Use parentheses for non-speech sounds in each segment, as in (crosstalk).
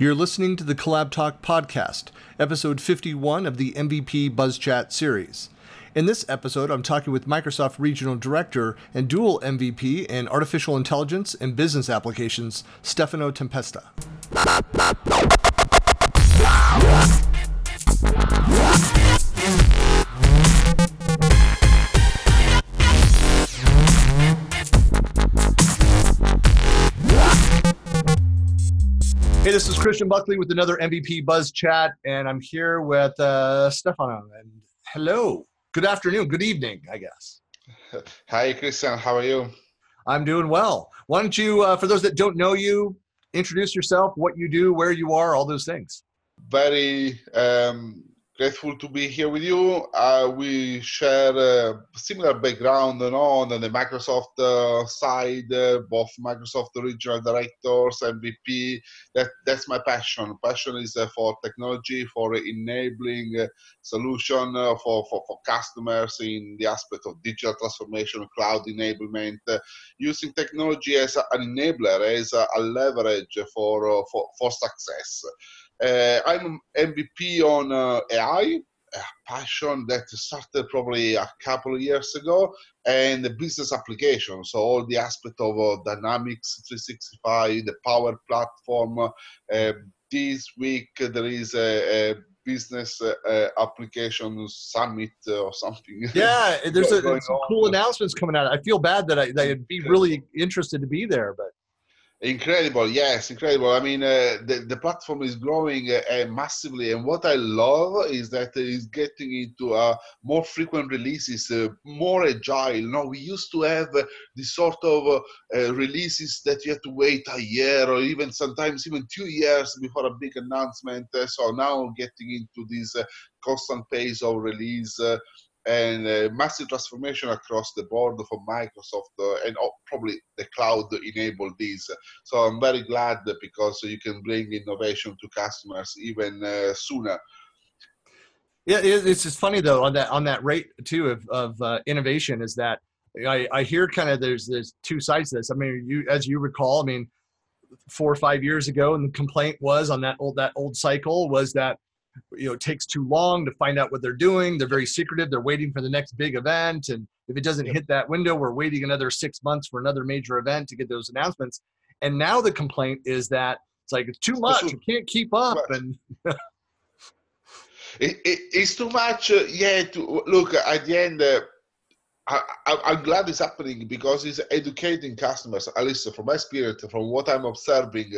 You're listening to the CollabTalk podcast, episode 51 of the MVP Buzz Chat series. In this episode, I'm talking with Microsoft Regional Director and dual MVP in Artificial Intelligence and Business Applications, Stefano Tempesta. Hey, this is Christian Buckley with another MVP Buzz Chat, and I'm here with uh, Stefano. And hello, good afternoon, good evening, I guess. (laughs) Hi, Christian. How are you? I'm doing well. Why don't you, uh, for those that don't know you, introduce yourself, what you do, where you are, all those things. Very um, grateful to be here with you. Uh, we share a similar background you know, on the Microsoft uh, side, uh, both Microsoft regional directors, MVP. That that's my passion. Passion is uh, for technology, for enabling uh, solution uh, for, for for customers in the aspect of digital transformation, cloud enablement, using technology as an enabler, as a, a leverage for for for success. Uh, I'm MVP on uh, AI, a passion that started probably a couple of years ago, and the business application. So all the aspect of uh, Dynamics 365, the Power Platform. Uh, this week there is a, a business uh, application summit or something. Yeah, there's (laughs) a, some cool announcements coming out. I feel bad that I, that I'd be really interested to be there, but Incredible, yes, incredible. I mean, uh, the the platform is growing uh, uh, massively, and what I love is that it is getting into uh, more frequent releases, uh, more agile. No, we used to have uh, this sort of releases that you have to wait a year or even sometimes even two years before a big announcement. so now getting into this constant pace of release and massive transformation across the board for Microsoft uh, and probably the cloud enabled this. So I'm very glad because you can bring innovation to customers even uh, sooner. Yeah, it's just funny though on that on that rate too of of uh, innovation is that I, I hear kind of there's there's two sides to this. I mean, you as you recall, I mean, four or five years ago, and the complaint was on that old that old cycle was that you know it takes too long to find out what they're doing. They're very secretive. They're waiting for the next big event. And if it doesn't hit that window we're waiting another six months for another major event to get those announcements. And now the complaint is that it's like it's too much. you can't keep up. and (laughs) it, it, it's too much uh, yeah to, look at the end uh, I, am glad it's happening because it's educating customers, at least from my experience, from what I'm observing,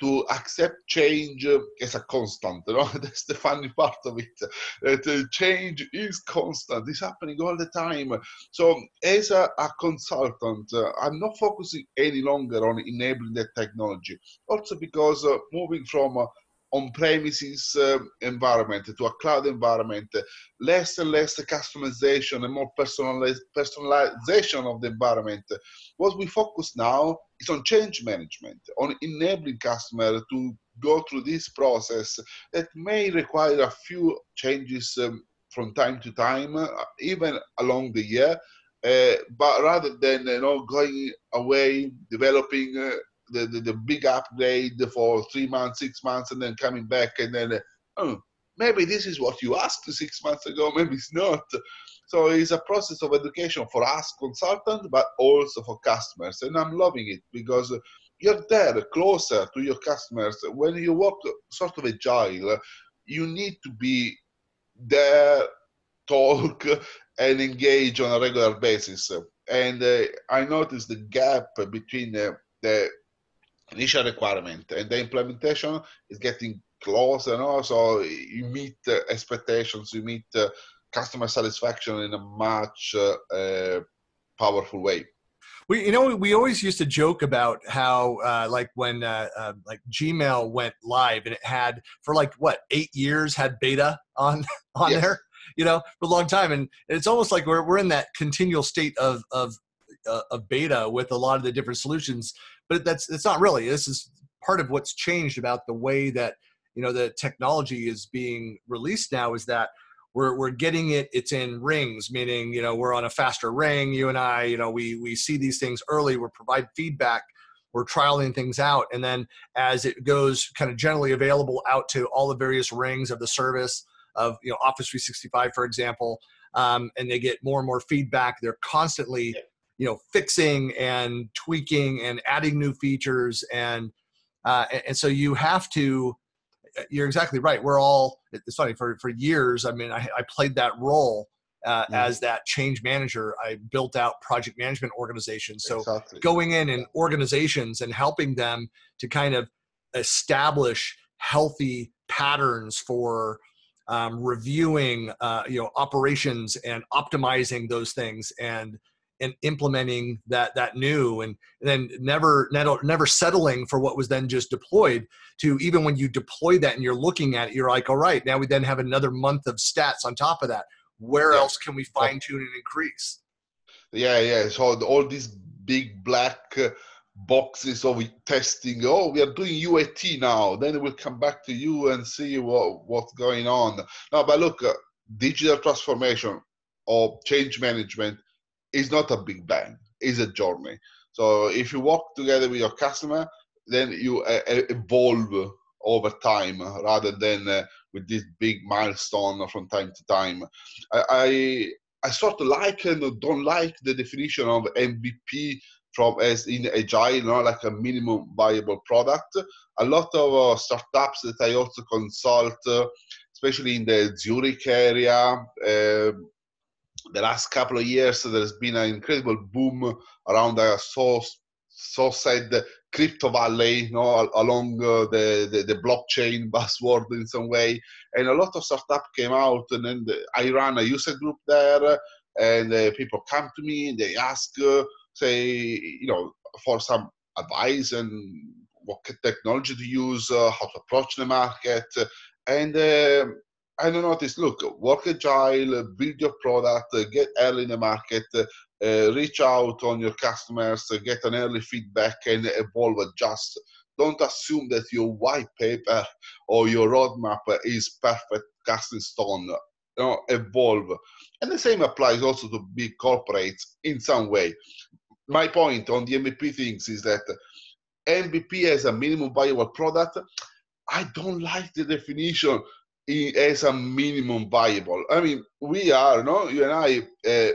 to accept change as a constant. You know? (laughs) That's the funny part of it. That change is constant. It's happening all the time. So, as a, a consultant, uh, I'm not focusing any longer on enabling that technology. Also, because uh, moving from uh, on-premises uh, environment to a cloud environment, less and less customization and more personalization of the environment. What we focus now is on change management, on enabling customer to go through this process that may require a few changes um, from time to time, uh, even along the year. Uh, but rather than you know going away, developing uh, the, the, the, big upgrade for three months, six months, and then coming back and then, oh, maybe this is what you asked six months ago, (laughs) maybe it's not. So it's a process of education for us consultants, but also for customers. And I'm loving it because you're there closer to your customers. When you work sort of agile, you need to be there, talk, (laughs) and engage on a regular basis. And uh, I noticed the gap between uh, the initial requirement. And the implementation is getting closer and also you meet uh, expectations you meet uh, customer satisfaction in a much uh, powerful way. We you know we always used to joke about how uh, like when uh, uh, like gmail went live and it had for like what eight years had beta on (laughs) on yes. there you know for a long time. And it's almost like we're, we're in that continual state of of of beta with a lot of the different solutions but that's it's not really. This is part of what's changed about the way that you know the technology is being released now is that we're we're getting it it's in rings meaning you know we're on a faster ring you and i you know we we see these things early we provide feedback we're trialing things out and then as it goes kind of generally available out to all the various rings of the service of you know office 365 for example um, and they get more and more feedback they're constantly you know fixing and tweaking and adding new features and uh, and, so you have to you're exactly right we're all it's funny for for years i mean i, I played that role uh, mm. as that change manager. I built out project management organizations. So exactly. going in and organizations and helping them to kind of establish healthy patterns for um, reviewing, uh, you know, operations and optimizing those things and and implementing that that new and, and then never never settling for what was then just deployed to even when you deploy that and you're looking at it you're like all right now we then have another month of stats on top of that where yeah. else can we fine tune and increase? Yeah, yeah. So all these big black uh, boxes of testing. Oh, we are doing UAT now. Then we'll come back to you and see what what's going on. now but look, uh, digital transformation or change management is not a big bang. It's a journey. So if you work together with your customer, then you uh, evolve over time rather than uh, with this big milestone from time to time. I, I, I sort of like and don't like the definition of MVP from as in agile, know, like a minimum viable product. A lot of uh, startups that I also consult, uh, especially in the Zurich area, uh, the last couple of years, there's been an incredible boom around a so said crypto valley you know, along uh, the, the, the blockchain (laughs) buzzword in some way. And a lot of startup came out and then the, i ran a user group there and uh, people come to me and they ask uh, say you know for some advice and what technology to use uh, how to approach the market. And um, I don't this. Look, work agile, build your product, get early in the market, uh, reach out on your customers, get an early feedback, and evolve, adjust. Don't assume that your white paper or your roadmap is perfect, cast in stone. You know, evolve. And the same applies also to big corporates in some way. My point on the MVP things is that MVP as a minimum viable product, I don't like the definition as a minimum viable. I mean, we are, no, you and I, uh,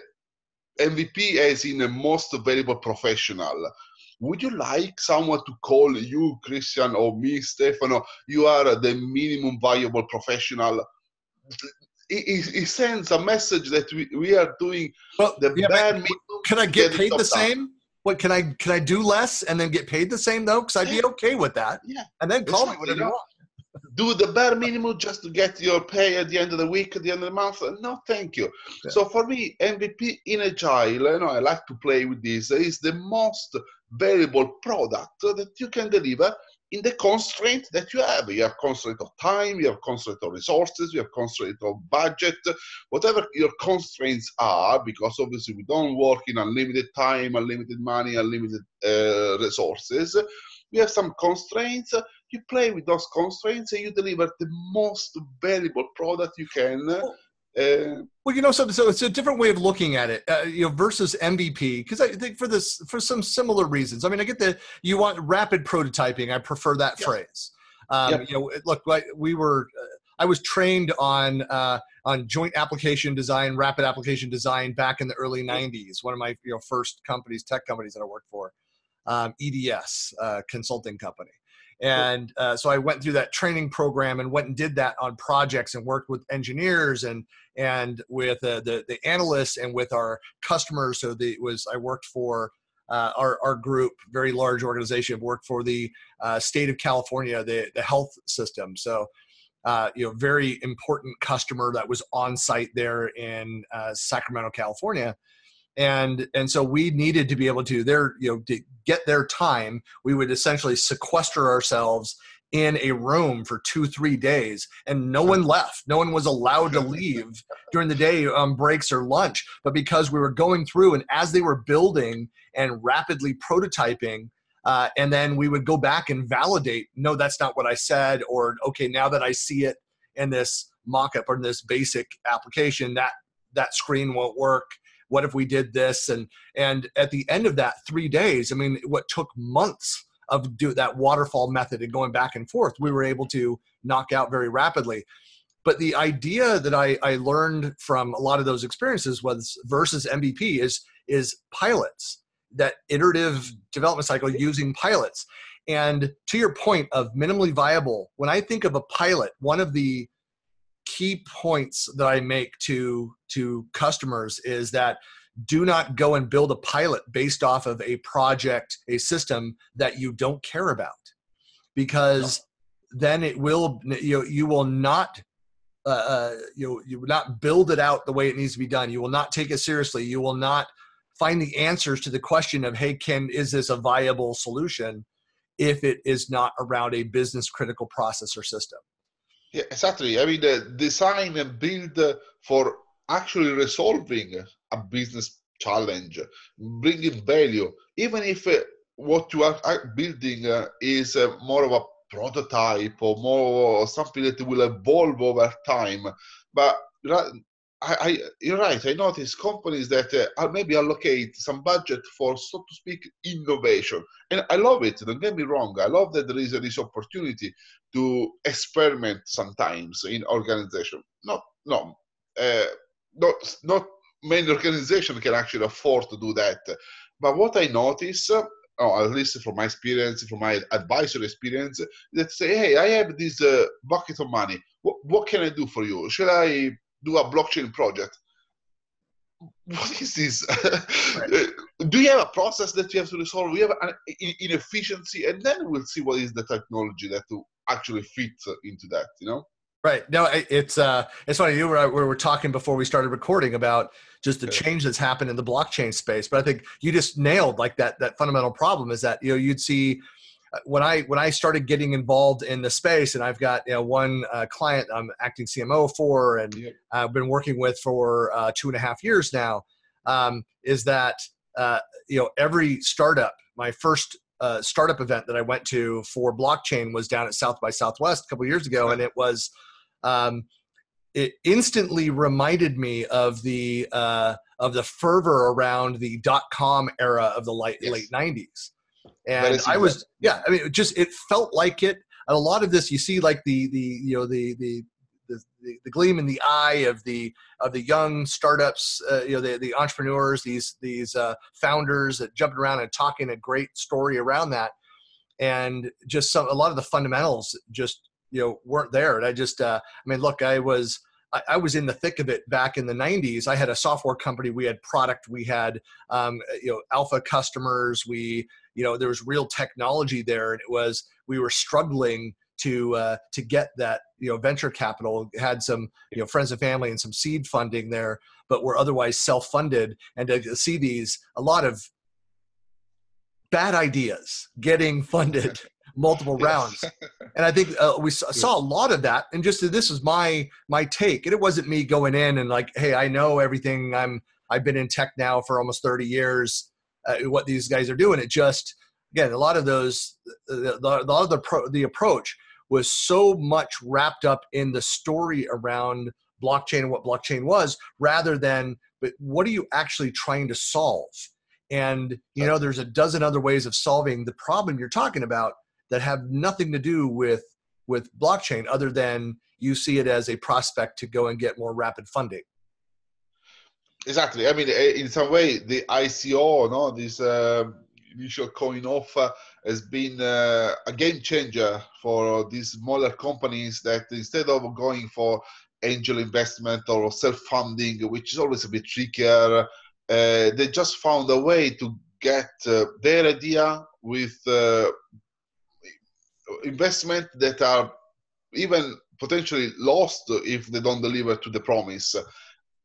MVP as in a most valuable professional. Would you like someone to call you, Christian, or me, Stefano? You are the minimum viable professional. It, it sends a message that we, we are doing well, the yeah, bare minimum. Can I get paid the same? What can I can I do less and then get paid the same though? Because I'd be okay with that. Yeah, and then call me whatever you want do the bare minimum just to get your pay at the end of the week, at the end of the month. No, thank you. Yeah. So for me, MVP in Agile, you know, I like to play with this, is the most valuable product that you can deliver in the constraint that you have. You have constraint of time, you have constraint of resources, you have constraint of budget, whatever your constraints are, because obviously we don't work in unlimited time, unlimited money, unlimited uh, resources. We have some constraints you play with those constraints and you deliver the most valuable product you can. Uh, well, you know, so, so it's a different way of looking at it, uh, you know, versus MVP. Because I think for this, for some similar reasons. I mean, I get that you want rapid prototyping. I prefer that yeah. phrase. Um. You know, look, like we were, uh, I was trained on uh, on joint application design, rapid application design back in the early '90s. One of my you know first companies, tech companies that I worked for, um, EDS uh, consulting company. And uh, so I went through that training program and went and did that on projects and worked with engineers and and with uh, the the analysts and with our customers. So the was I worked for uh, our, our group, very large organization, worked for the uh, state of California, the, the health system. So, uh, you know, very important customer that was on site there in uh, Sacramento, California and and so we needed to be able to their you know to get their time we would essentially sequester ourselves in a room for two three days and no one left. No one was allowed to (laughs) leave during the day on breaks or lunch. But because we were going through and as they were building and rapidly prototyping uh, and then we would go back and validate no that's not what i said or okay now that i see it in this mock-up or in this basic application that that screen won't work what if we did this? And and at the end of that three days i mean what took months of do that waterfall method and going back and forth we were able to knock out very rapidly. But the idea that I, I learned from a lot of those experiences was versus mvp is is pilots that iterative development cycle using pilots. And to your point of minimally viable when i think of a pilot one of the key points that I make to to customers is that do not go and build a pilot based off of a project, a system that you don't care about, because no. then it will you know, you will not uh, uh, you you will not build it out the way it needs to be done. You will not take it seriously. You will not find the answers to the question of hey, can is this a viable solution if it is not around a business critical process or system. Yeah, exactly. I mean, the design and build for actually resolving a business challenge, bringing value, even if uh, what you are building uh, is uh, more of a prototype or more something that will evolve over time. But I, I, you're right. I notice companies that uh, maybe allocate some budget for, so to speak, innovation, and I love it. Don't get me wrong. I love that there is this opportunity to experiment sometimes in organization. Not, no, uh, not, not many organizations can actually afford to do that. But what I notice, uh, at least from my experience, from my advisory experience, that say, hey, I have this uh, bucket of money. What, what can I do for you? Should I do a blockchain project. (laughs) What is this? Right. (laughs) do you have a process that you have to resolve? We have an inefficiency, and then we'll see what is the technology that to actually fit into that. You know. Right. No, it's uh, it's funny. You were we were talking before we started recording about just the change that's happened in the blockchain space, but I think you just nailed like that that fundamental problem is that you know you'd see when I when I started getting involved in the space, and I've got you know one uh, client I'm acting CMO for, and. I've been working with for uh, two and a half years now, um, is that uh, you know every startup, my first uh, startup event that I went to for blockchain was down at South by Southwest a couple years ago, and it was. Um, it instantly reminded me of the uh, of the fervor around the dot com era of the late yes. late '90s and I was yeah I mean it just it felt like it. And a lot of this you see like the the you know the the the, the, the gleam in the eye of the of the young startups, uh, you know, the, the entrepreneurs, these these uh, founders that jumping around and talking a great story around that, and just some a lot of the fundamentals just you know weren't there. And I just, uh, I mean, look, I was I, I, was in the thick of it back in the 90s. I had a software company. We had product. We had um, you know alpha customers. We you know there was real technology there, and it was we were struggling to uh, to get that you know venture capital. Had some you know friends and family and some seed funding there, but were otherwise self funded. And to see these a lot of bad ideas getting funded multiple rounds. and I think uh, we saw a lot of that. And just this is my my take. And it wasn't me going in and like, hey, I know everything. I'm I've been in tech now for almost 30 years. Uh, what these guys are doing. It just again a lot of those the the, the, the, pro, the approach was so much wrapped up in the story around blockchain and what blockchain was rather than but what are you actually trying to solve and you know there's a dozen other ways of solving the problem you're talking about that have nothing to do with with blockchain other than you see it as a prospect to go and get more rapid funding. Exactly. I mean eh, in some way the ico no this uh, initial coin offer has been uh, a game changer for these smaller companies that instead of going for angel investment or self-funding which is always a bit trickier uh, they just found a way to get uh, their idea with uh, investment that are even potentially lost if they don't deliver to the promise.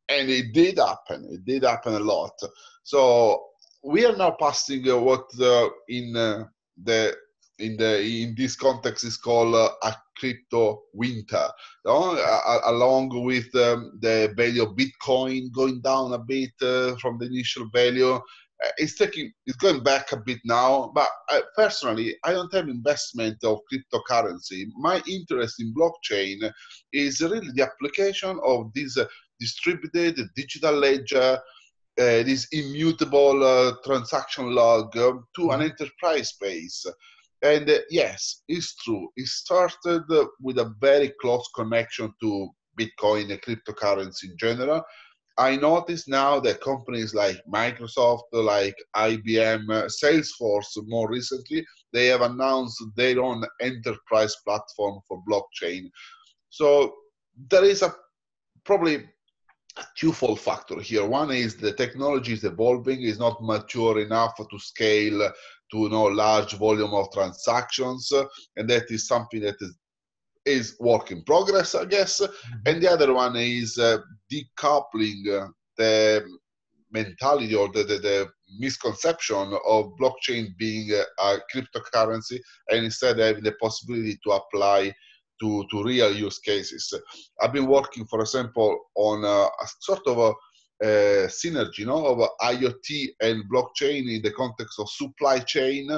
And it did happen. It did happen a lot. So we are now passing uh, what in uh, the in the in this context is called uh, a crypto winter uh, along with um, the value of bitcoin going down a bit uh, from the initial value it's taking it's going back a bit now but I, personally i don't have investment of cryptocurrency my interest in blockchain is really the application of this uh, distributed digital ledger uh, this immutable uh, transaction log um, to an mm-hmm. enterprise space. And uh, yes, it's true. It started with a very close connection to Bitcoin and cryptocurrency in general. I notice now that companies like Microsoft, like IBM, uh, Salesforce, more recently, they have announced their own enterprise platform for blockchain. So there is a probably a twofold factor here. One is the technology is evolving, is not mature enough to scale to you know large volume of transactions, and that is something that is is work in progress, I guess. Mm-hmm. And the other one is uh, decoupling the mentality or the, the, the, misconception of blockchain being a cryptocurrency and instead having the possibility to apply to, to real use cases. I've been working, for example, on a, a sort of a, a synergy you know, of IoT and blockchain in the context of supply chain.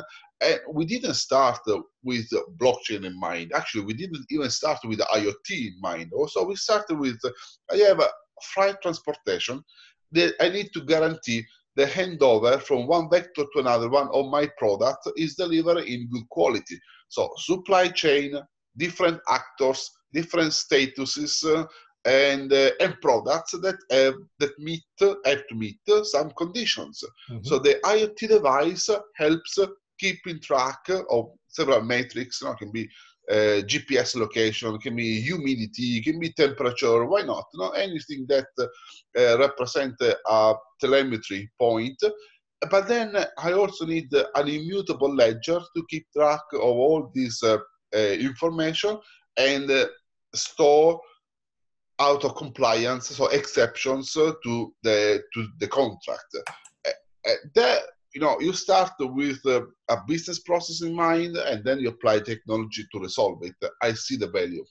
And we didn't start with blockchain in mind. Actually, we didn't even start with IoT in mind. Also, we started with I have a freight transportation that I need to guarantee the handover from one vector to another one of my product is delivered in good quality. So supply chain, different actors, different statuses, uh, and uh, and products that have that meet have to meet some conditions. Mm-hmm. So the IoT device helps keeping track of several metrics. You know, can be uh, GPS location, can be humidity, can be temperature. Why not? You know, anything that uh, a telemetry point. But then I also need an immutable ledger to keep track of all this uh, uh, information and uh, store out of compliance, so exceptions to the to the contract. that you know, you start with a, a business process in mind, and then you apply technology to resolve it. I see the value.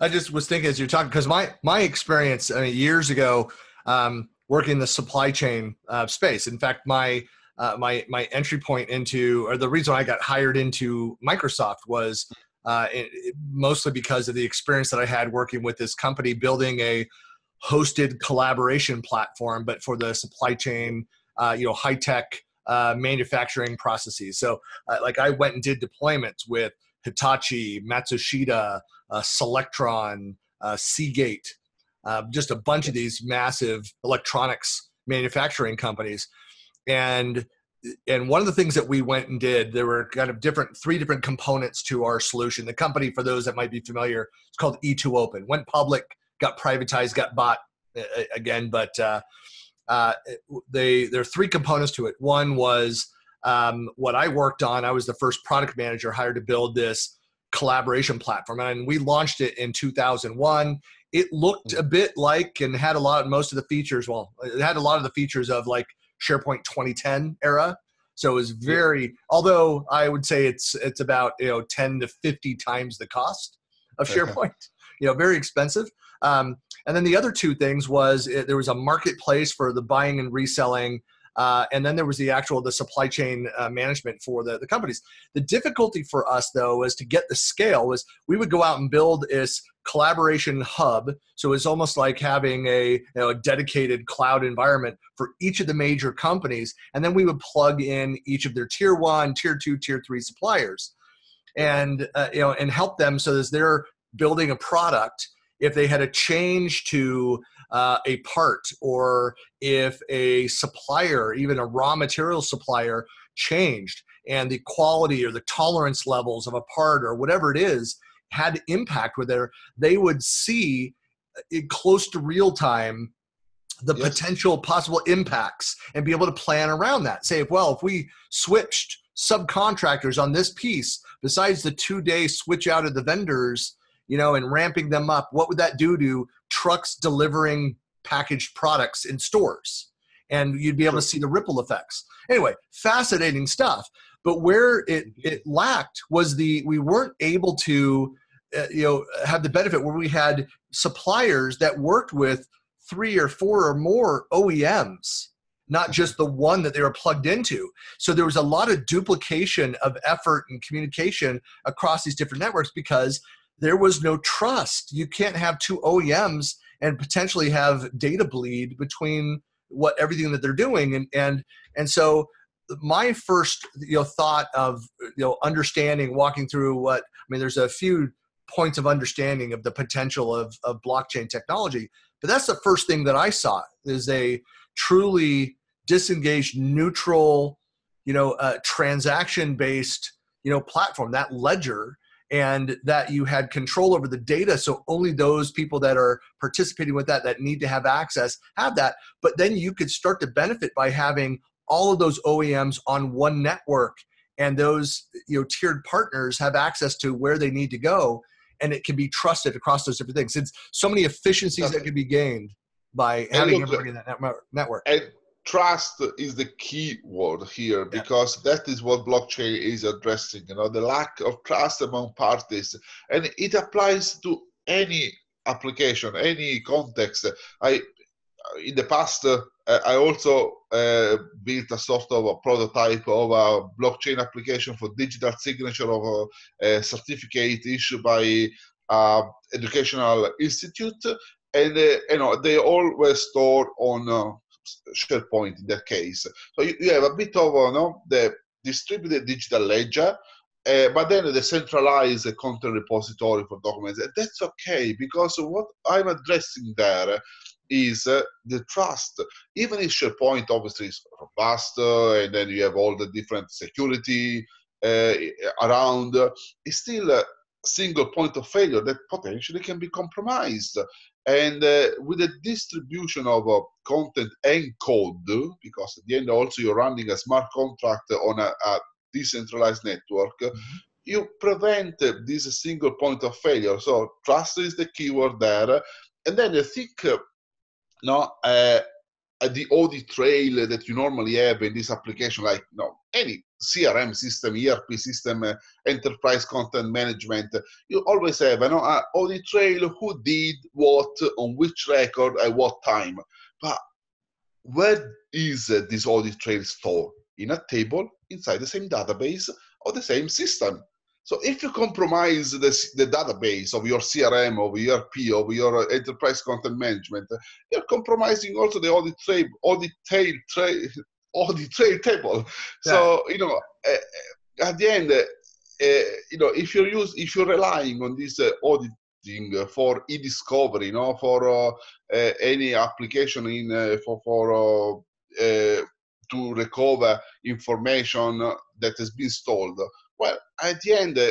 I just was thinking as you're talking because my my experience I mean, years ago um, working the supply chain uh, space. In fact, my uh, my my entry point into or the reason I got hired into Microsoft was uh, it, mostly because of the experience that I had working with this company building a hosted collaboration platform, but for the supply chain, uh, you know, high tech uh, manufacturing processes. So, uh, like, I went and did deployments with Hitachi, Matsushita, uh, Solectron, Seagate, just a bunch of these massive electronics manufacturing companies. And and one of the things that we went and did there were kind of different three different components to our solution. The company for those that might be familiar it's called E2open. Went public got privatized got bought uh, again but uh, uh, they there are three components to it one was um, what i worked on i was the first product manager hired to build this collaboration platform and we launched it in 2001 it looked a bit like and had a lot most of the features well it had a lot of the features of like SharePoint 2010 era. So it was very, although I would say it's it's about you know 10 to 50 times the cost of SharePoint. you know, very expensive. Um, and then the other two things was it, there was a marketplace for the buying and reselling uh, and then there was the actual the supply chain uh, management for the, the companies. The difficulty for us though was to get the scale was we would go out and build this collaboration hub. So it's almost like having a, you know, a dedicated cloud environment for each of the major companies. And then we would plug in each of their tier one tier two tier three suppliers and uh, you know and help them so as they're building a product if they had a change to uh, a part or if a supplier, even a raw material supplier, changed and the quality or the tolerance levels of a part or whatever it is had impact with their, they would see it close to real time the yes. potential possible impacts and be able to plan around that. Say, well, if we switched subcontractors on this piece, besides the two day switch out of the vendors, you know, and ramping them up, what would that do to trucks delivering packaged products in stores? And you'd be able to see the ripple effects. Anyway, fascinating stuff. But where it, it lacked was the we weren't able to uh, you know have the benefit where we had suppliers that worked with three or four or more OEMs not just the one that they were plugged into. So there was a lot of duplication of effort and communication across these different networks because there was no trust. You can't have two OEMs and potentially have data bleed between what everything that they're doing and and and so my first you know thought of you know understanding walking through what i mean there's a few points of understanding of the potential of, of blockchain technology but that's the first thing that i saw is a truly disengaged neutral you know uh, transaction based you know platform that ledger and that you had control over the data. So only those people that are participating with that that need to have access have that. But then you could start to benefit by having all of those OEMs on one network and those you know tiered partners have access to where they need to go and it can be trusted across those different things. It's so many efficiencies that can be gained by having look, everybody in that network. and trust is the key word here because yeah. that is what blockchain is addressing you know the lack of trust among parties. And it applies to any application any context. I in the past uh, I also uh, built a sort of a prototype of a blockchain application for digital signature of a, a certificate issued by uh, educational institute, and uh, you know they all were stored on uh, SharePoint in that case. So you, you have a bit of you know, the distributed digital ledger, uh, but then the centralized content repository for documents. That's okay because what I'm addressing there is uh, the trust. Even if SharePoint obviously is robust uh, and then you have all the different security uh, around, it's still a single point of failure that potentially can be compromised. And uh, with the distribution of uh, content and code, because at the end also you're running a smart contract on a, a decentralized network, mm-hmm. you prevent this single point of failure. So trust is the keyword there. And then I think uh, no, uh, the audit trail that you normally have in this application, like you know, any CRM system, ERP system, uh, enterprise content management, you always have an audit trail who did what, on which record, at what time. But where is uh, this audit trail stored? In a table inside the same database or the same system. So if you compromise the, the database of your CRM, of your ERP, of your enterprise content management, you're compromising also the audit trail, audit tail, trail, (laughs) audit trail table. Yeah. So you know, uh, at the end, uh, you know, if you're use, if you're relying on this uh, auditing for e-discovery, you know, for any application in for for to recover information that has been stored well, at the end, uh,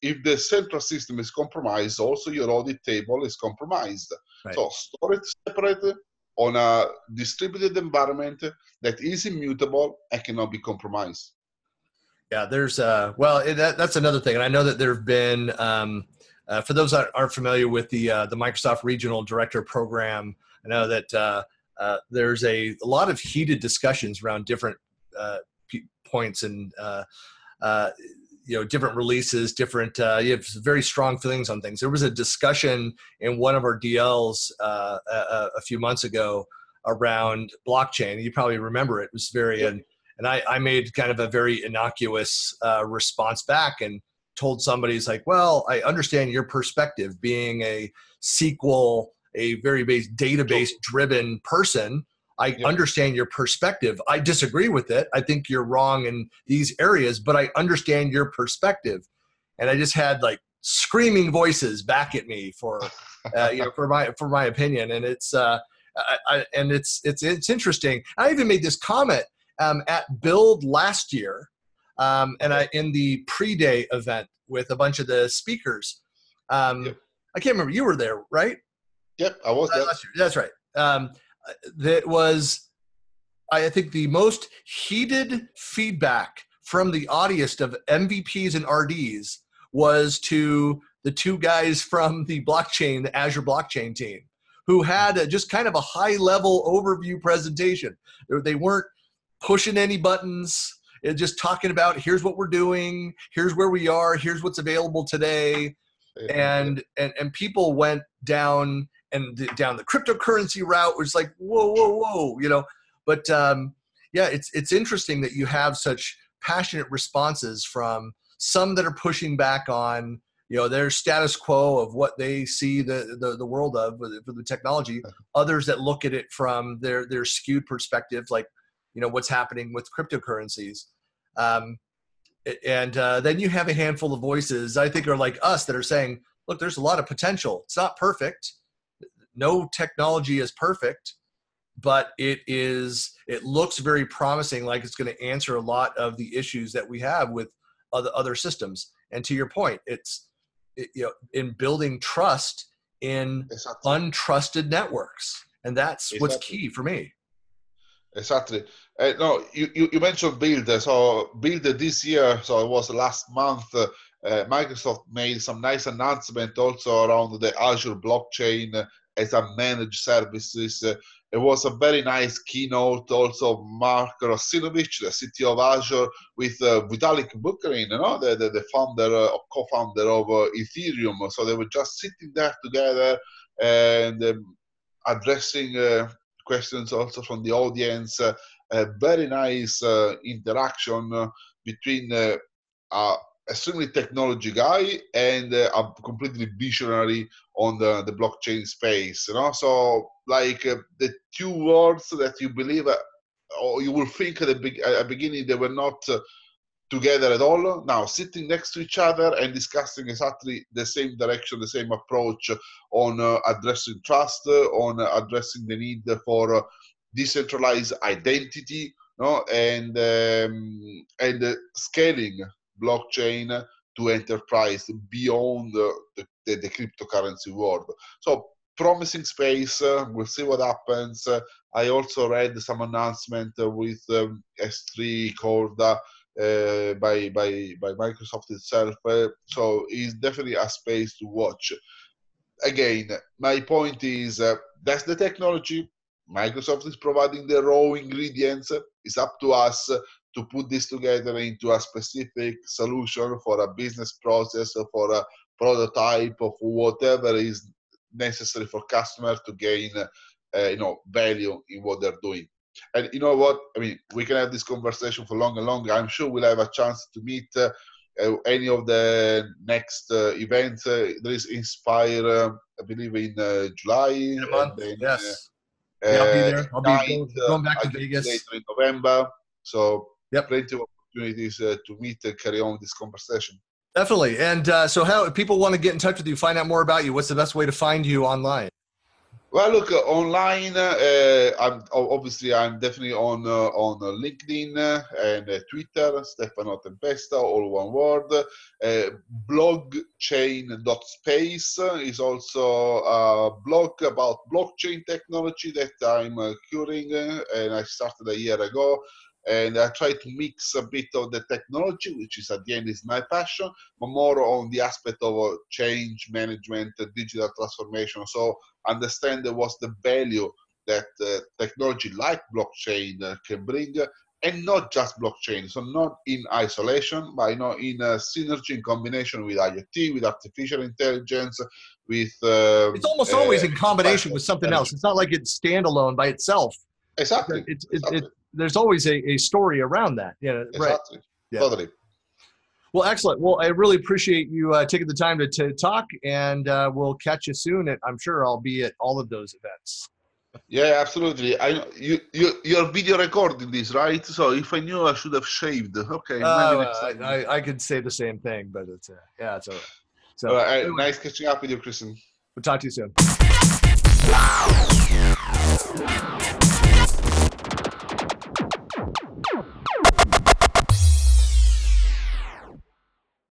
if the central system is compromised, also your audit table is compromised. Right. So store it separate on a distributed environment that is immutable and cannot be compromised. Yeah, there's uh, well, that, that's another thing, and I know that there have been um, uh, for those that aren't familiar with the uh, the Microsoft Regional Director Program. I know that uh, uh, there's a, a, lot of heated discussions around different uh, p- points and uh, uh, you know different releases different uh, you have very strong feelings on things. There was a discussion in one of our dls uh, a, a, few months ago around blockchain. You probably remember it, it was very yeah. and, and I, I made kind of a very innocuous uh, response back and told somebody it's like well i understand your perspective being a sql a very base database driven person I yep. understand your perspective. I disagree with it. I think you're wrong in these areas, but I understand your perspective. And I just had like screaming voices back at me for, uh, you know, for my for my opinion. And it's uh, I, I, and it's it's it's interesting. I even made this comment um, at Build last year, um, and I in the pre-day event with a bunch of the speakers. Um, yep. I can't remember. You were there, right? Yep, I was. Uh, that's right. Um, that was I think the most heated feedback from the audience of MVPs and RDs was to the two guys from the blockchain, the Azure blockchain team, who had a, just kind of a high level overview presentation. They weren't pushing any buttons, eh, just talking about here's what we're doing, here's where we are, here's what's available today. And, and, and people went down and down the cryptocurrency route was like whoa whoa whoa you know? But um, yeah it's it's interesting that you have such passionate responses from some that are pushing back on you know their status quo of what they see the the, the world of for the technology. Others that look at it from their their skewed perspective like you know what's happening with cryptocurrencies. Um, and uh, then you have a handful of voices i think are like us that are saying look there's a lot of potential. It's not perfect no technology is perfect but it is it looks very promising like it's going to answer a lot of the issues that we have with other other systems. And to your point it's it, you know in building trust in exactly. untrusted networks. And that's exactly. what's key for me. Exactly. Uh, no you, you, you mentioned build. So build this year so it was last month uh, uh, microsoft made some nice announcement also around the azure blockchain as a managed services uh, it was a very nice keynote also Mark Russinovich, the CTO of Azure, with uh, Vitalik Buterin, you know, the, the, the founder, uh, co-founder of uh, Ethereum. So they were just sitting there together and um, addressing uh, questions also from the audience. Uh, a very nice uh, interaction between extremely technology guy and uh, a completely visionary on the, the blockchain space you know? So like uh, the two words that you believe uh, or you will think at the be- at beginning they were not uh, together at all now sitting next to each other and discussing exactly the same direction the same approach on uh, addressing trust on addressing the need for decentralized identity no and um, and scaling blockchain to enterprise beyond the, the, the cryptocurrency world. So promising space. Uh, we'll see what happens. Uh, I also read some announcement uh, with um, R3 Corda uh, by by by Microsoft itself. Uh, so it's definitely a space to watch. Again, my point is uh, that's the technology. Microsoft is providing the raw ingredients. It's up to us to put this together into a specific solution for a business process or for a prototype of whatever is necessary for customers to gain uh, you know value in what they're doing. And you know what? I mean we can have this conversation for long and long i'm sure we'll have a chance to meet uh, uh, any of the next uh, events uh, there is inspire uh, i believe in july. In a month then, yes. yeah, i'll be there. i'll be going, going back to vegas. later in november. So yep. plenty of opportunities uh, to meet and carry on this conversation. Definitely. And uh, so, how people want to get in touch with you, find out more about you, what's the best way to find you online? Well, look uh, online. Uh, I'm obviously I'm definitely on uh, on uh, LinkedIn uh, and uh, Twitter. Stefano Tempesta, all one word. blockchain.space is also a blog about blockchain technology that I'm curing, and I started a year ago and I try to mix a bit of the technology, which is at the end is my passion, but more on the aspect of uh, change management, uh, digital transformation. So understand what's the value that uh, technology like blockchain uh, can bring, and not just blockchain. So not in isolation, but you know in a synergy in combination with IoT, with artificial intelligence, with. Um, it's almost always in combination with something else. It's not like it's standalone by itself. Exactly. It's, it's, exactly. It, there's always a, a story around that. Yeah, exactly. right. Yeah. Totally. Well, excellent. Well, I really appreciate you uh, taking the time to, to talk, and uh, we'll catch you soon. At, I'm sure I'll be at all of those events. Yeah, absolutely. I you you you're video recording this, right? So if I knew, I should have shaved. Okay. Uh, I, I, I could say the same thing, but it's uh, yeah, it's all right. So all right, anyway, nice catching up with you, Christian. We'll talk to you soon.